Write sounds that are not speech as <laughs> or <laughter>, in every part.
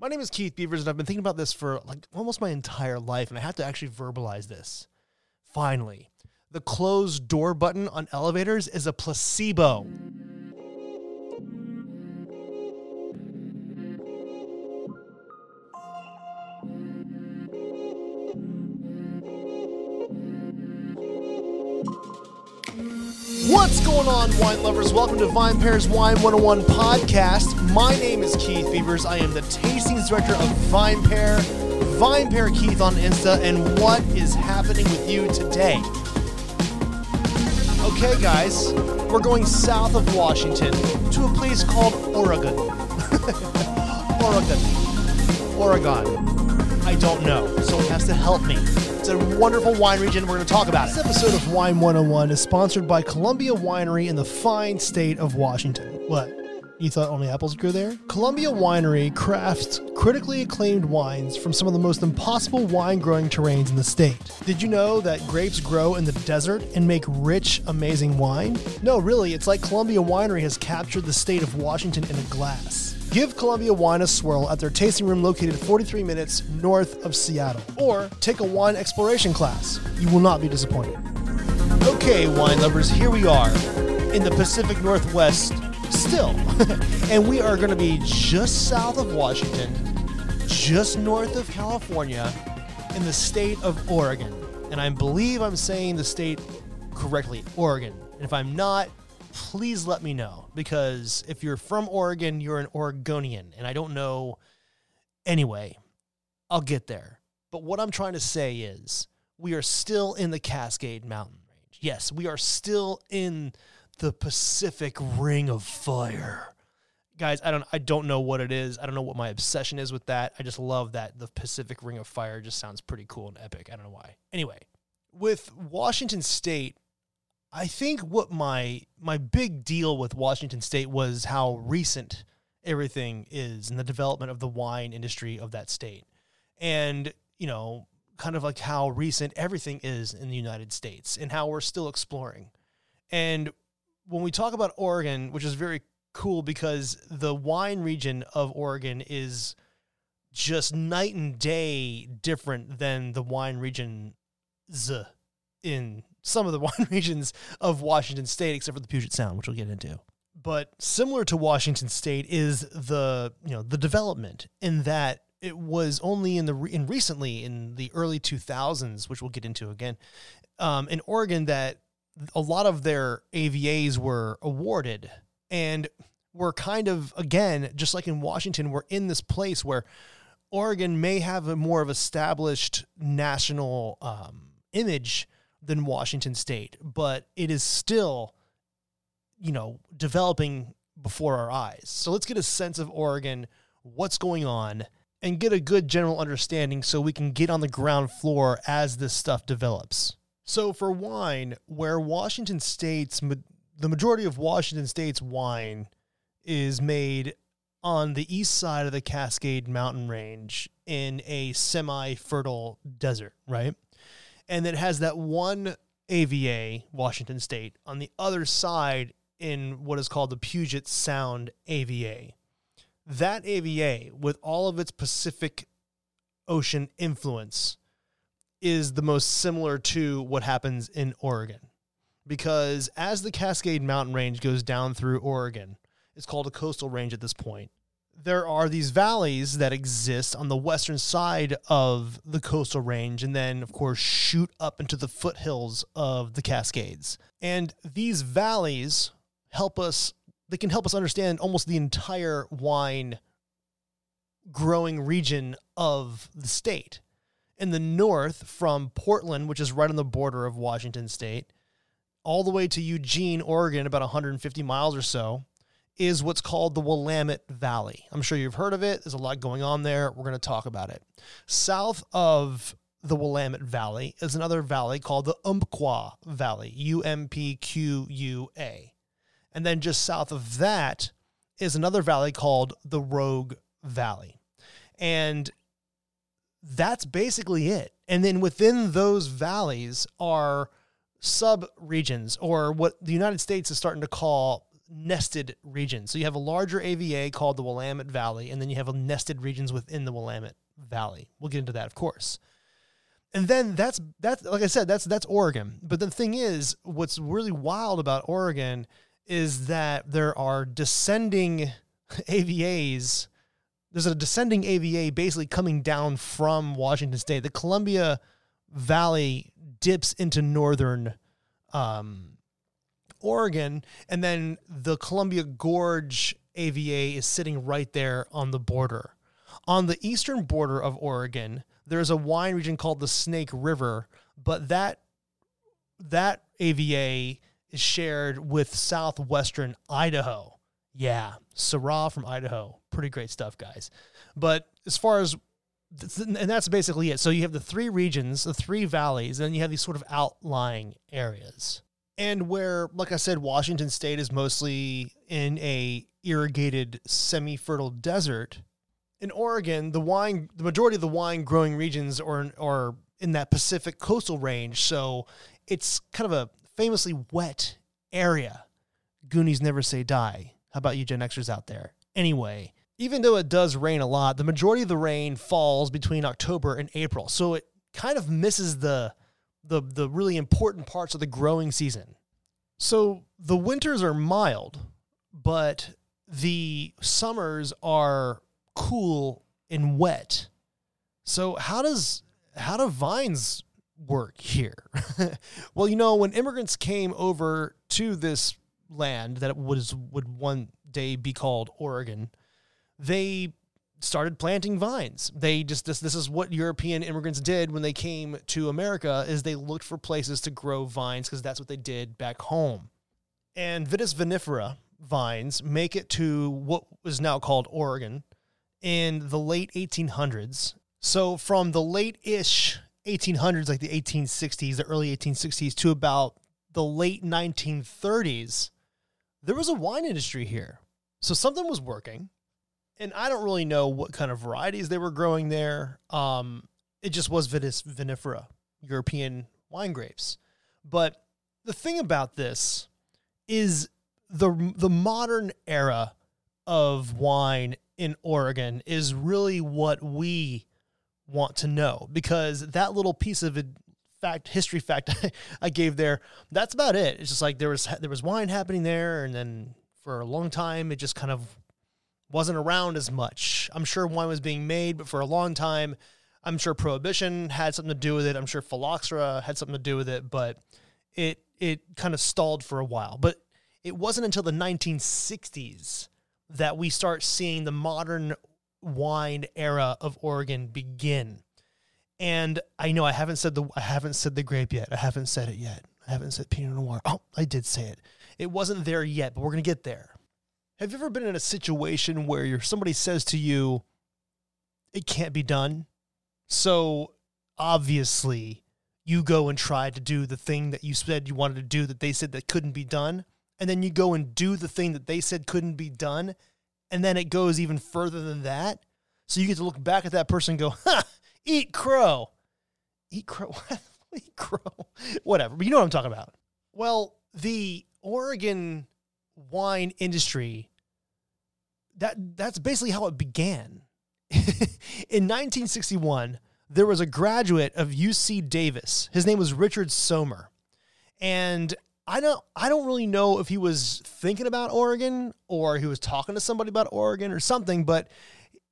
My name is Keith Beavers, and I've been thinking about this for like almost my entire life, and I have to actually verbalize this. Finally, the closed door button on elevators is a placebo. What's going on, wine lovers? Welcome to VinePair's Wine 101 podcast. My name is Keith Beavers. I am the tastings director of VinePair, Vine Pair Keith on Insta, and what is happening with you today? Okay, guys, we're going south of Washington to a place called Oregon. <laughs> Oregon. Oregon. I don't know. Someone has to help me. It's a wonderful wine region. We're going to talk about it. This episode of Wine 101 is sponsored by Columbia Winery in the fine state of Washington. What? You thought only apples grew there? Columbia Winery crafts critically acclaimed wines from some of the most impossible wine growing terrains in the state. Did you know that grapes grow in the desert and make rich, amazing wine? No, really, it's like Columbia Winery has captured the state of Washington in a glass. Give Columbia Wine a swirl at their tasting room located 43 minutes north of Seattle, or take a wine exploration class. You will not be disappointed. Okay, wine lovers, here we are in the Pacific Northwest still. <laughs> and we are going to be just south of Washington, just north of California, in the state of Oregon. And I believe I'm saying the state correctly, Oregon. And if I'm not, please let me know because if you're from Oregon, you're an Oregonian, and I don't know. Anyway, I'll get there. But what I'm trying to say is we are still in the Cascade Mountain Range. Yes, we are still in the Pacific Ring of Fire. Guys, I don't I don't know what it is. I don't know what my obsession is with that. I just love that the Pacific Ring of Fire just sounds pretty cool and epic. I don't know why. Anyway, with Washington State, I think what my my big deal with Washington State was how recent everything is in the development of the wine industry of that state. And, you know, kind of like how recent everything is in the United States and how we're still exploring. And when we talk about Oregon, which is very cool because the wine region of Oregon is just night and day different than the wine region in some of the <laughs> wine regions of Washington State, except for the Puget Sound, which we'll get into. But similar to Washington State is the you know the development in that it was only in the in recently in the early 2000s, which we'll get into again, um, in Oregon that a lot of their AVAs were awarded, and we're kind of again just like in Washington, we're in this place where Oregon may have a more of established national um, image than Washington State, but it is still, you know, developing before our eyes. So let's get a sense of Oregon, what's going on, and get a good general understanding so we can get on the ground floor as this stuff develops. So for wine, where Washington State's the majority of Washington State's wine is made on the east side of the Cascade Mountain Range in a semi-fertile desert, right? And it has that one AVA, Washington State, on the other side in what is called the Puget Sound AVA. That AVA, with all of its Pacific Ocean influence, is the most similar to what happens in Oregon. Because as the Cascade Mountain Range goes down through Oregon, it's called a coastal range at this point there are these valleys that exist on the western side of the coastal range and then of course shoot up into the foothills of the cascades. And these valleys help us they can help us understand almost the entire wine growing region of the state. In the north from portland which is right on the border of washington state all the way to eugene oregon about 150 miles or so is what's called the Willamette Valley. I'm sure you've heard of it. There's a lot going on there. We're going to talk about it. South of the Willamette Valley is another valley called the Umpqua Valley, U M P Q U A. And then just south of that is another valley called the Rogue Valley. And that's basically it. And then within those valleys are sub regions, or what the United States is starting to call nested regions. So you have a larger AVA called the Willamette Valley, and then you have nested regions within the Willamette Valley. We'll get into that, of course. And then that's that's like I said, that's that's Oregon. But the thing is, what's really wild about Oregon is that there are descending <laughs> AVAs. There's a descending AVA basically coming down from Washington State. The Columbia Valley dips into northern um, Oregon, and then the Columbia Gorge AVA is sitting right there on the border. On the eastern border of Oregon, there's a wine region called the Snake River, but that that AVA is shared with southwestern Idaho. Yeah, Syrah from Idaho. Pretty great stuff, guys. But as far as and that's basically it. So you have the three regions, the three valleys, and then you have these sort of outlying areas. And where, like I said, Washington State is mostly in a irrigated semi-fertile desert. In Oregon, the wine, the majority of the wine growing regions are, are in that Pacific coastal range. So it's kind of a famously wet area. Goonies never say die. How about you Gen Xers out there? Anyway, even though it does rain a lot, the majority of the rain falls between October and April. So it kind of misses the the the really important parts of the growing season. So the winters are mild, but the summers are cool and wet. So how does how do vines work here? <laughs> well, you know, when immigrants came over to this land that was would one day be called Oregon, they started planting vines. They just this this is what European immigrants did when they came to America is they looked for places to grow vines because that's what they did back home. And Vitis vinifera vines make it to what was now called Oregon in the late 1800s. So from the late-ish 1800s like the 1860s, the early 1860s to about the late 1930s, there was a wine industry here. So something was working and I don't really know what kind of varieties they were growing there. Um, it just was vinifera, European wine grapes. But the thing about this is the the modern era of wine in Oregon is really what we want to know because that little piece of fact history fact <laughs> I gave there that's about it it's just like there was there was wine happening there and then for a long time it just kind of wasn't around as much. I'm sure wine was being made, but for a long time, I'm sure prohibition had something to do with it. I'm sure phylloxera had something to do with it, but it it kind of stalled for a while. But it wasn't until the 1960s that we start seeing the modern wine era of Oregon begin. And I know I haven't said the I haven't said the grape yet. I haven't said it yet. I haven't said Pinot Noir. Oh, I did say it. It wasn't there yet, but we're gonna get there. Have you ever been in a situation where somebody says to you, it can't be done? So obviously, you go and try to do the thing that you said you wanted to do that they said that couldn't be done. And then you go and do the thing that they said couldn't be done. And then it goes even further than that. So you get to look back at that person and go, ha, eat crow. Eat crow. <laughs> eat crow. Whatever. But you know what I'm talking about. Well, the Oregon wine industry that that's basically how it began. <laughs> in 1961, there was a graduate of UC Davis. His name was Richard Sommer. And I don't I don't really know if he was thinking about Oregon or he was talking to somebody about Oregon or something, but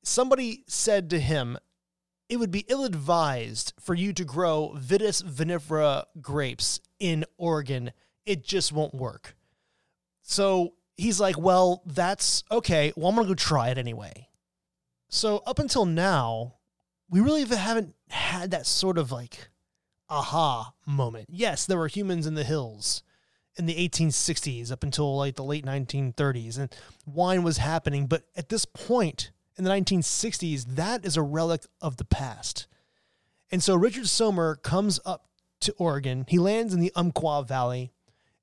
somebody said to him, it would be ill-advised for you to grow Vitis vinifera grapes in Oregon. It just won't work. So he's like, well, that's okay. Well, I'm going to go try it anyway. So up until now, we really haven't had that sort of like aha moment. Yes, there were humans in the hills in the 1860s up until like the late 1930s, and wine was happening. But at this point in the 1960s, that is a relic of the past. And so Richard Sommer comes up to Oregon. He lands in the Umpqua Valley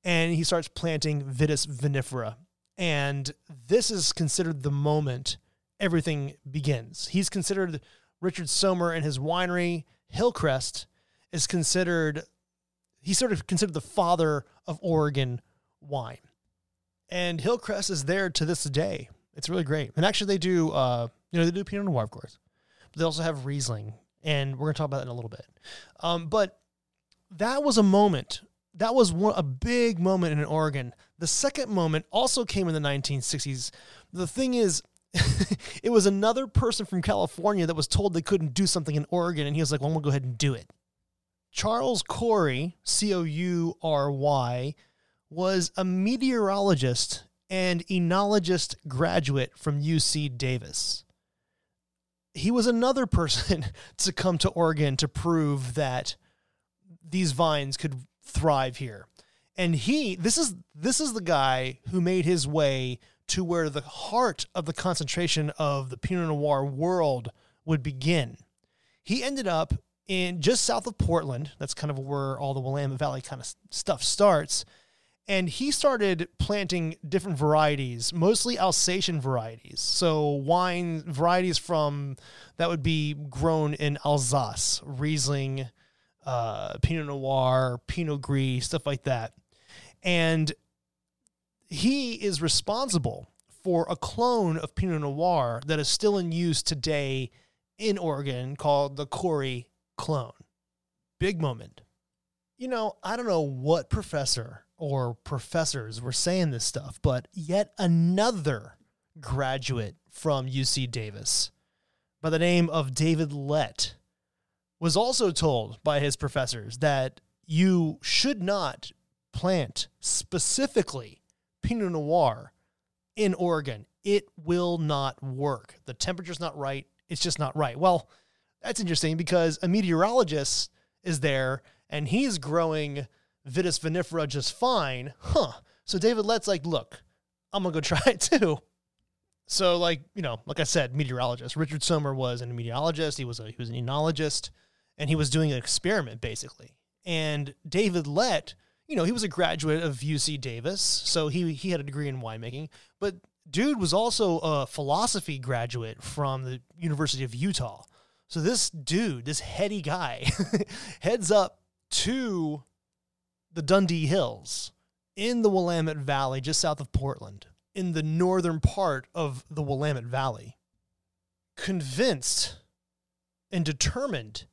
and he starts planting Vitis vinifera and this is considered the moment everything begins. He's considered Richard Sommer and his winery, Hillcrest, is considered, he's sort of considered the father of Oregon wine. And Hillcrest is there to this day. It's really great. And actually, they do, uh, you know, they do Pinot Noir, of course, but they also have Riesling. And we're going to talk about that in a little bit. Um, but that was a moment. That was one, a big moment in Oregon. The second moment also came in the 1960s. The thing is, <laughs> it was another person from California that was told they couldn't do something in Oregon, and he was like, "Well, I'm gonna go ahead and do it." Charles Coury, C O U R Y, was a meteorologist and enologist graduate from UC Davis. He was another <laughs> person to come to Oregon to prove that these vines could thrive here. And he this is this is the guy who made his way to where the heart of the concentration of the Pinot Noir world would begin. He ended up in just south of Portland. That's kind of where all the Willamette Valley kind of stuff starts. And he started planting different varieties, mostly Alsatian varieties. So wine varieties from that would be grown in Alsace, Riesling, uh, Pinot Noir, Pinot Gris, stuff like that. And he is responsible for a clone of Pinot Noir that is still in use today in Oregon called the Coury clone. Big moment. You know, I don't know what professor or professors were saying this stuff, but yet another graduate from UC Davis by the name of David Lett was also told by his professors that you should not plant specifically Pinot Noir in Oregon. It will not work. The temperature's not right. It's just not right. Well, that's interesting because a meteorologist is there and he's growing Vitis vinifera just fine. Huh. So David Lett's like, look, I'm going to go <laughs> try it too. So, like, you know, like I said, meteorologist. Richard Sommer was a meteorologist. He was a he was an enologist, and he was doing an experiment basically. And David Lett you know, he was a graduate of UC Davis, so he he had a degree in winemaking. But dude was also a philosophy graduate from the University of Utah. So this dude, this heady guy, <laughs> heads up to the Dundee Hills in the Willamette Valley, just south of Portland, in the northern part of the Willamette Valley, convinced and determined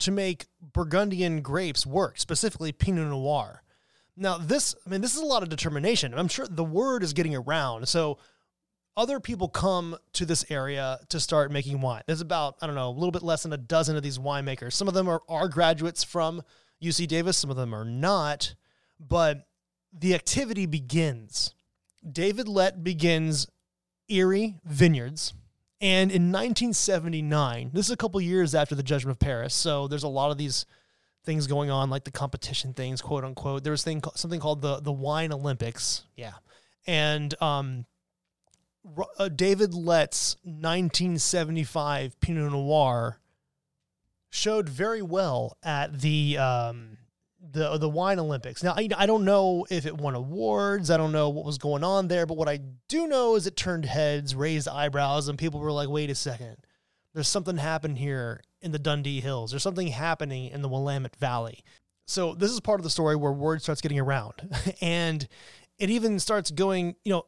to make Burgundian grapes work, specifically Pinot Noir. Now, this, I mean, this is a lot of determination. I'm sure the word is getting around. So, other people come to this area to start making wine. There's about, I don't know, a little bit less than a dozen of these winemakers. Some of them are, are graduates from UC Davis, some of them are not, but the activity begins. David Lett begins Eyrie Vineyards. And in 1979, this is a couple years after the Judgment of Paris, so there's a lot of these things going on, like the competition things, quote unquote. There was thing something called the the Wine Olympics, yeah, and um, uh, David Lett's 1975 Pinot Noir showed very well at the um, the the Wine Olympics. Now I, I don't know if it won awards. I don't know what was going on there, but what I do know is it turned heads, raised eyebrows, and people were like, "Wait a second, there's something happened here in the Dundee Hills. There's something happening in the Willamette Valley. So this is part of the story where word starts getting around, <laughs> and it even starts going, you know,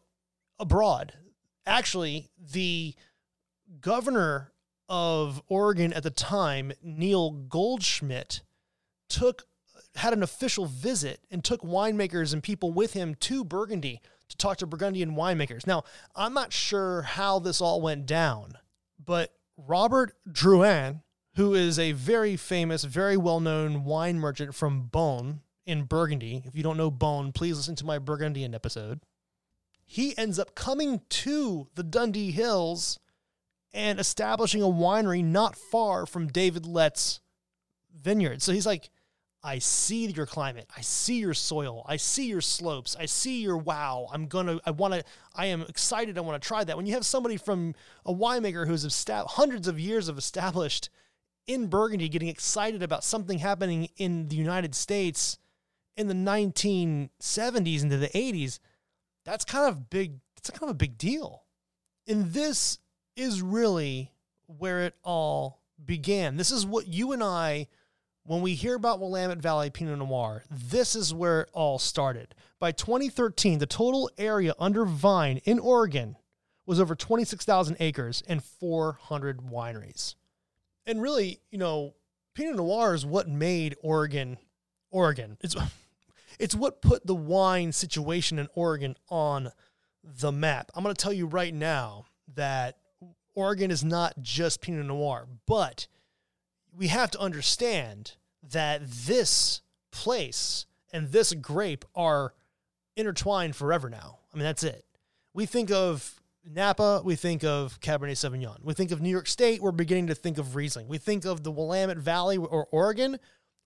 abroad. Actually, the governor of Oregon at the time, Neil Goldschmidt, took had an official visit and took winemakers and people with him to Burgundy to talk to Burgundian winemakers. Now, I'm not sure how this all went down, but Robert Drouhin, who is a very famous, very well known wine merchant from Beaune in Burgundy. If you don't know Beaune, please listen to my Burgundian episode. He ends up coming to the Dundee Hills and establishing a winery not far from David Lett's vineyard. So he's like, I see your climate. I see your soil. I see your slopes. I see your wow. I'm going to, I want to, I am excited. I want to try that. When you have somebody from a winemaker who's estab- hundreds of years of established in Burgundy getting excited about something happening in the United States in the 1970s into the 80s, that's kind of big. It's kind of a big deal. And this is really where it all began. This is what you and I when we hear about Willamette Valley Pinot Noir, this is where it all started. By 2013, the total area under vine in Oregon was over 26,000 acres and 400 wineries. And really, you know, Pinot Noir is what made Oregon Oregon. It's <laughs> it's what put the wine situation in Oregon on the map. I'm going to tell you right now that Oregon is not just Pinot Noir, but we have to understand that this place and this grape are intertwined forever now. I mean, that's it. We think of Napa, we think of Cabernet Sauvignon. We think of New York State, we're beginning to think of Riesling. We think of the Willamette Valley or Oregon,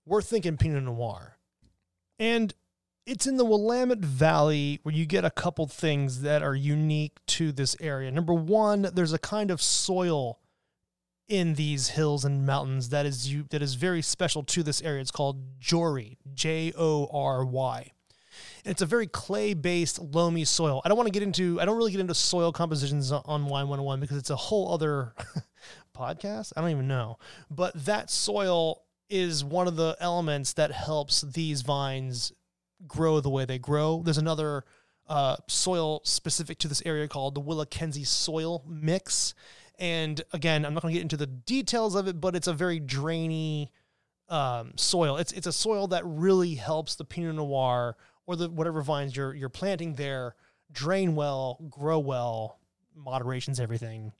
we're thinking Pinot Noir. And it's in the Willamette Valley where you get a couple things that are unique to this area. Number one, there's a kind of soil in these hills and mountains that is you that is very special to this area. It's called Jory, J O R Y. And it's a very clay-based loamy soil. I don't want to get into I don't really get into soil compositions on Wine 101 because it's a whole other <laughs> podcast. I don't even know. But that soil is one of the elements that helps these vines grow the way they grow. There's another uh, soil specific to this area called the Willakenzie soil mix. And again, I'm not going to get into the details of it, but it's a very drainy um, soil. It's it's a soil that really helps the Pinot Noir or the whatever vines you're you're planting there drain well, grow well. Moderation's everything.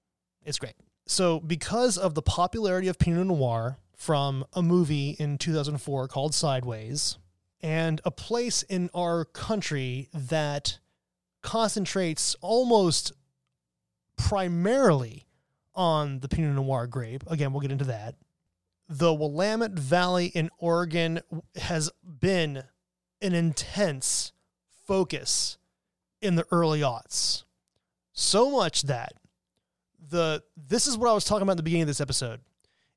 It's great. So because of the popularity of Pinot Noir from a movie in 2004 called Sideways, and a place in our country that concentrates almost primarily on the Pinot Noir grape. Again, we'll get into that. The Willamette Valley in Oregon has been an intense focus in the early aughts. So much that the this is what I was talking about at the beginning of this episode.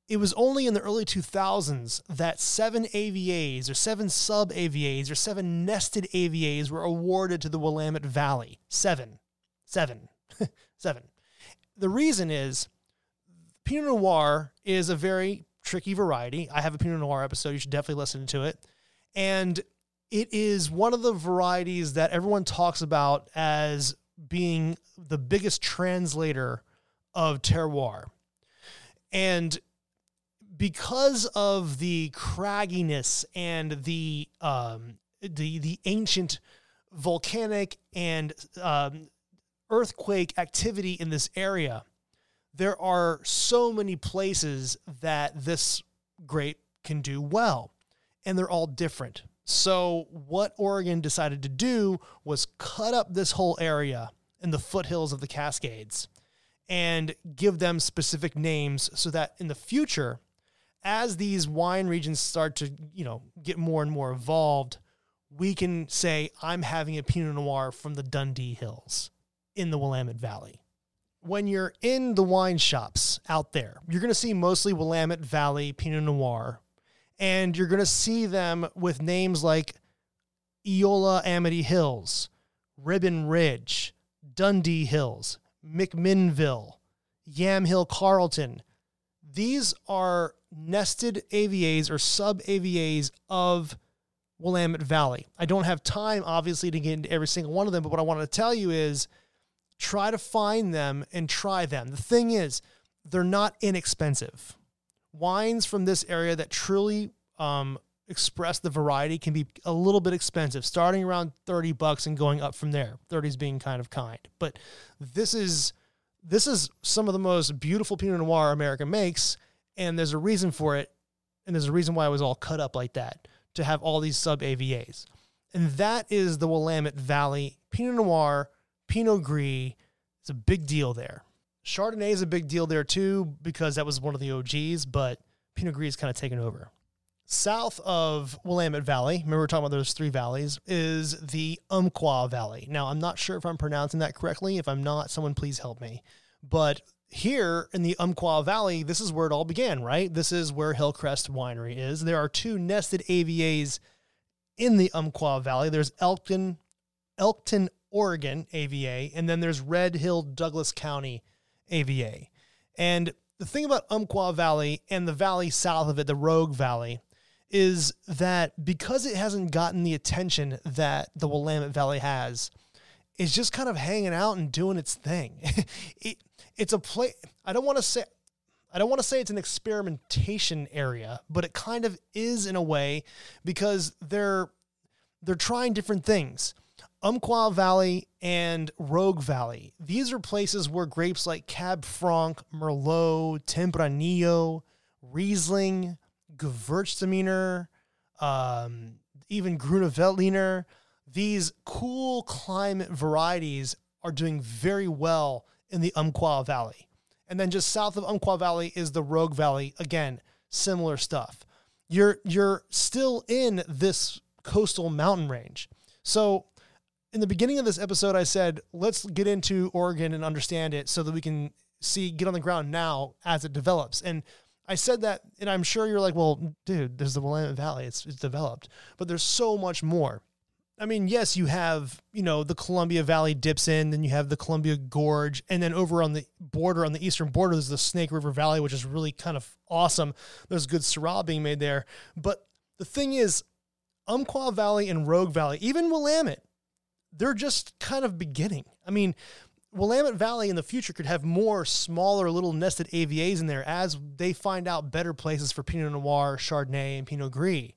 It was only in the early 2000s that seven AVAs or seven sub AVAs or seven nested AVAs were awarded to the Willamette Valley. Seven. Seven. <laughs> seven. The reason is Pinot Noir is a very tricky variety. I have a Pinot Noir episode. You should definitely listen to it. And it is one of the varieties that everyone talks about as being the biggest translator of terroir. And because of the cragginess and the um, the the ancient volcanic and um, earthquake activity in this area, there are so many places that this grape can do well, and they're all different. So, what Oregon decided to do was cut up this whole area in the foothills of the Cascades and give them specific names so that in the future, as these wine regions start to, you know, get more and more evolved, we can say, I'm having a Pinot Noir from the Dundee Hills in the Willamette Valley. When you're in the wine shops out there, you're going to see mostly Willamette Valley Pinot Noir, and you're going to see them with names like Eola Amity Hills, Ribbon Ridge, Dundee Hills, McMinnville, Yamhill Carlton. These are nested AVAs or sub AVAs of Willamette Valley. I don't have time, obviously, to get into every single one of them, but what I want to tell you is try to find them and try them. The thing is, they're not inexpensive. Wines from this area that truly um, express the variety can be a little bit expensive, starting around 30 bucks and going up from there. 30s being kind of kind. But this is this is some of the most beautiful Pinot Noir America makes and there's a reason for it, and there's a reason why it was all cut up like that to have all these sub AVAs. And that is the Willamette Valley Pinot Noir, Pinot Gris. is a big deal there. Chardonnay is a big deal there too because that was one of the OGs, but Pinot Gris is kind of taken over. South of Willamette Valley, remember we are talking about those three valleys, is the Umpqua Valley. Now, I'm not sure if I'm pronouncing that correctly. If I'm not, someone please help me. But here in the Umpqua Valley, this is where it all began, right? This is where Hillcrest Winery is. There are two nested AVAs in the Umpqua Valley. There's Elkton, Elkton, Oregon AVA, and then there's Red Hill, Douglas County AVA. And the thing about Umpqua Valley and the valley south of it, the Rogue Valley, is that because it hasn't gotten the attention that the Willamette Valley has, it's just kind of hanging out and doing its thing. <laughs> it, it's a place. I don't want to say. I don't want to say it's an experimentation area, but it kind of is in a way because they're they're trying different things. Umpqua Valley and Rogue Valley. These are places where grapes like Cab Franc, Merlot, Tempranillo, Riesling, Gewürztraminer, um, even Grüne Veltliner, these cool climate varieties are doing very well in the Umpqua Valley. And then just south of Umpqua Valley is the Rogue Valley. Again, similar stuff. You're you're still in this coastal mountain range. So in the beginning of this episode, I said, let's get into Oregon and understand it so that we can see, get on the ground now as it develops. And I said that, and I'm sure you're like, well, dude, there's the Willamette Valley, it's, it's developed, but there's so much more. I mean, yes, you have, you know, the Columbia Valley dips in, then you have the Columbia Gorge, and then over on the border, on the eastern border, there's the Snake River Valley, which is really kind of awesome. There's good Syrah being made there. But the thing is, Umpqua Valley and Rogue Valley, even Willamette, they're just kind of beginning. I mean, Willamette Valley in the future could have more smaller little nested AVAs in there as they find out better places for Pinot Noir, Chardonnay, and Pinot Gris.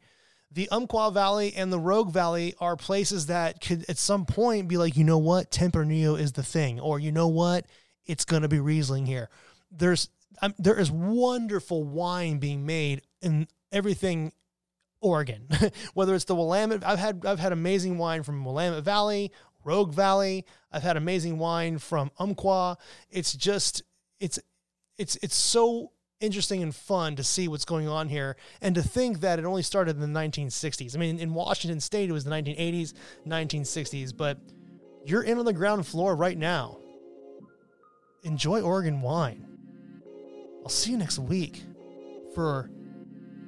The Umpqua Valley and the Rogue Valley are places that could at some point be like, you know what, Tempranillo is the thing, or you know what, it's going to be Riesling here. There's um, there is wonderful wine being made in everything Oregon. <laughs> Whether it's the Willamette, I've had I've had amazing wine from Willamette Valley, Rogue Valley. I've had amazing wine from Umpqua. It's just it's it's it's so interesting and fun to see what's going on here and to think that it only started in the 1960s. I mean, in Washington State it was the 1980s, 1960s, but you're in on the ground floor right now. Enjoy Oregon wine. I'll see you next week for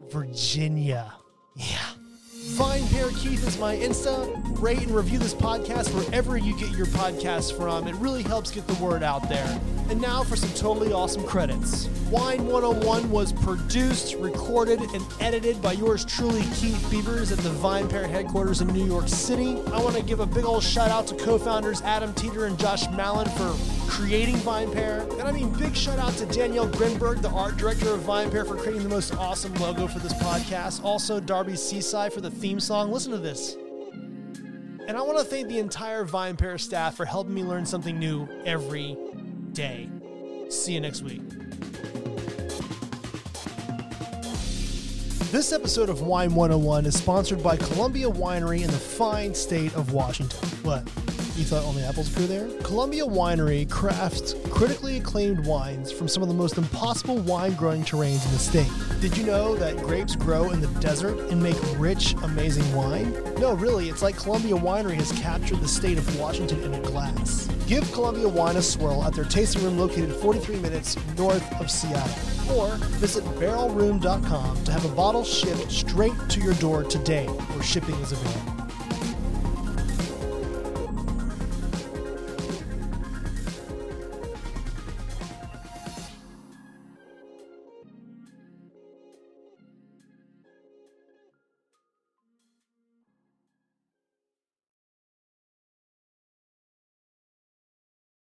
Virginia. Yeah. VinePair Keith is my Insta. Rate and review this podcast wherever you get your podcasts from. It really helps get the word out there. And now for some totally awesome credits. Wine 101 was produced, recorded, and edited by yours truly, Keith Beavers, at the VinePair headquarters in New York City. I want to give a big old shout out to co founders Adam Teeter and Josh Malin for creating VinePair. And I mean, big shout out to Danielle Grinberg, the art director of VinePair, for creating the most awesome logo for this podcast. Also, Darby Cicci for the theme song. Listen to this. And I want to thank the entire VinePair staff for helping me learn something new every day. See you next week. This episode of Wine 101 is sponsored by Columbia Winery in the fine state of Washington. What? You thought only apples grew there? Columbia Winery crafts critically acclaimed wines from some of the most impossible wine growing terrains in the state. Did you know that grapes grow in the desert and make rich, amazing wine? No, really, it's like Columbia Winery has captured the state of Washington in a glass. Give Columbia Wine a swirl at their tasting room located 43 minutes north of Seattle. Or visit barrelroom.com to have a bottle shipped straight to your door today where shipping is available.